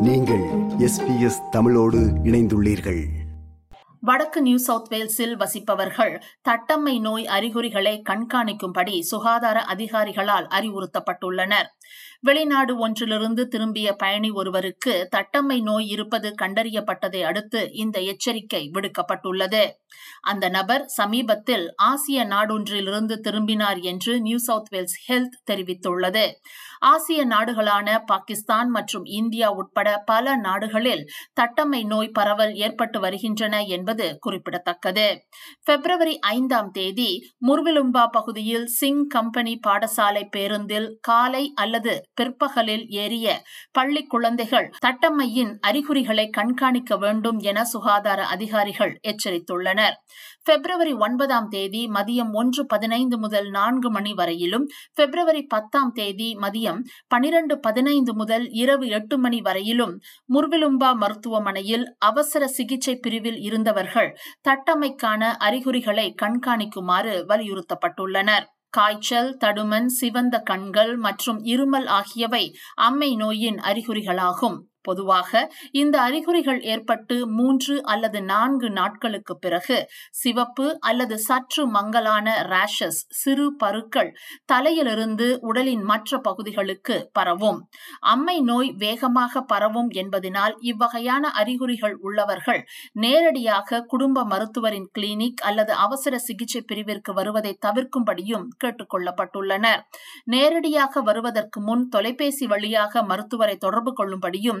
நீங்கள் எஸ்பிஎஸ் தமிழோடு இணைந்துள்ளீர்கள். வடக்கு நியூ சவுத் வேல்ஸில் வசிப்பவர்கள் தட்டம்மை நோய் அறிகுறிகளை கண்காணிக்கும்படி சுகாதார அதிகாரிகளால் அறிவுறுத்தப்பட்டுள்ளனர். வெளிநாடு ஒன்றிலிருந்து திரும்பிய பயணி ஒருவருக்கு தட்டம்மை நோய் இருப்பது கண்டறியப்பட்டதை அடுத்து இந்த எச்சரிக்கை விடுக்கப்பட்டுள்ளது. அந்த நபர் சமீபத்தில் ஆசிய நாடொன்றிலிருந்து திரும்பினார் என்று நியூ சவுத் வேல்ஸ் ஹெல்த் தெரிவித்துள்ளது. ஆசிய நாடுகளான பாகிஸ்தான் மற்றும் இந்தியா உட்பட பல நாடுகளில் தட்டம்மை நோய் பரவல் ஏற்பட்டு வருகின்றன என்பது குறிப்பிடத்தக்கது. பிப்ரவரி ஐந்தாம் தேதி முர்விலும்பா பகுதியில் சிங் கம்பெனி பாடசாலை பேருந்தில் காலை அல்லது பிற்பகலில் ஏறிய பள்ளி குழந்தைகள் தட்டம்மையின் அறிகுறிகளை கண்காணிக்க வேண்டும் என சுகாதார அதிகாரிகள் எச்சரித்துள்ளனர். பிப்ரவரி ஒன்பதாம் தேதி மதியம் ஒன்று பதினைந்து முதல் நான்கு மணி வரையிலும் பிப்ரவரி பத்தாம் தேதி மதியம் பனிரெண்டு பதினைந்து முதல் இரவு எட்டு மணி வரையிலும் முர்விலும்பா மருத்துவமனையில் அவசர சிகிச்சை பிரிவில் இருந்தவர்கள் தட்டமைக்கான அறிகுறிகளை கண்காணிக்குமாறு வலியுறுத்தப்பட்டுள்ளனர். காய்ச்சல் தடுமன் சிவந்த கண்கள் மற்றும் இருமல் ஆகியவை அம்மை நோயின் அறிகுறிகளாகும். பொதுவாக இந்த அறிகுறிகள் ஏற்பட்டு மூன்று அல்லது நான்கு நாட்களுக்கு பிறகு சிவப்பு அல்லது சற்று மங்கலான ரேஷஸ் சிறு பருக்கள் தலையிலிருந்து உடலின் மற்ற பகுதிகளுக்கு பரவும். அம்மை நோய் வேகமாக பரவும் என்பதனால் இவ்வகையான அறிகுறிகள் உள்ளவர்கள் நேரடியாக குடும்ப மருத்துவரின் கிளினிக் அல்லது அவசர சிகிச்சை பிரிவிற்கு வருவதை தவிர்க்கும்படியும் கேட்டுக் கொள்ளப்பட்டுள்ளனர். நேரடியாக வருவதற்கு முன் தொலைபேசி வழியாக மருத்துவரை தொடர்பு கொள்ளும்படியும்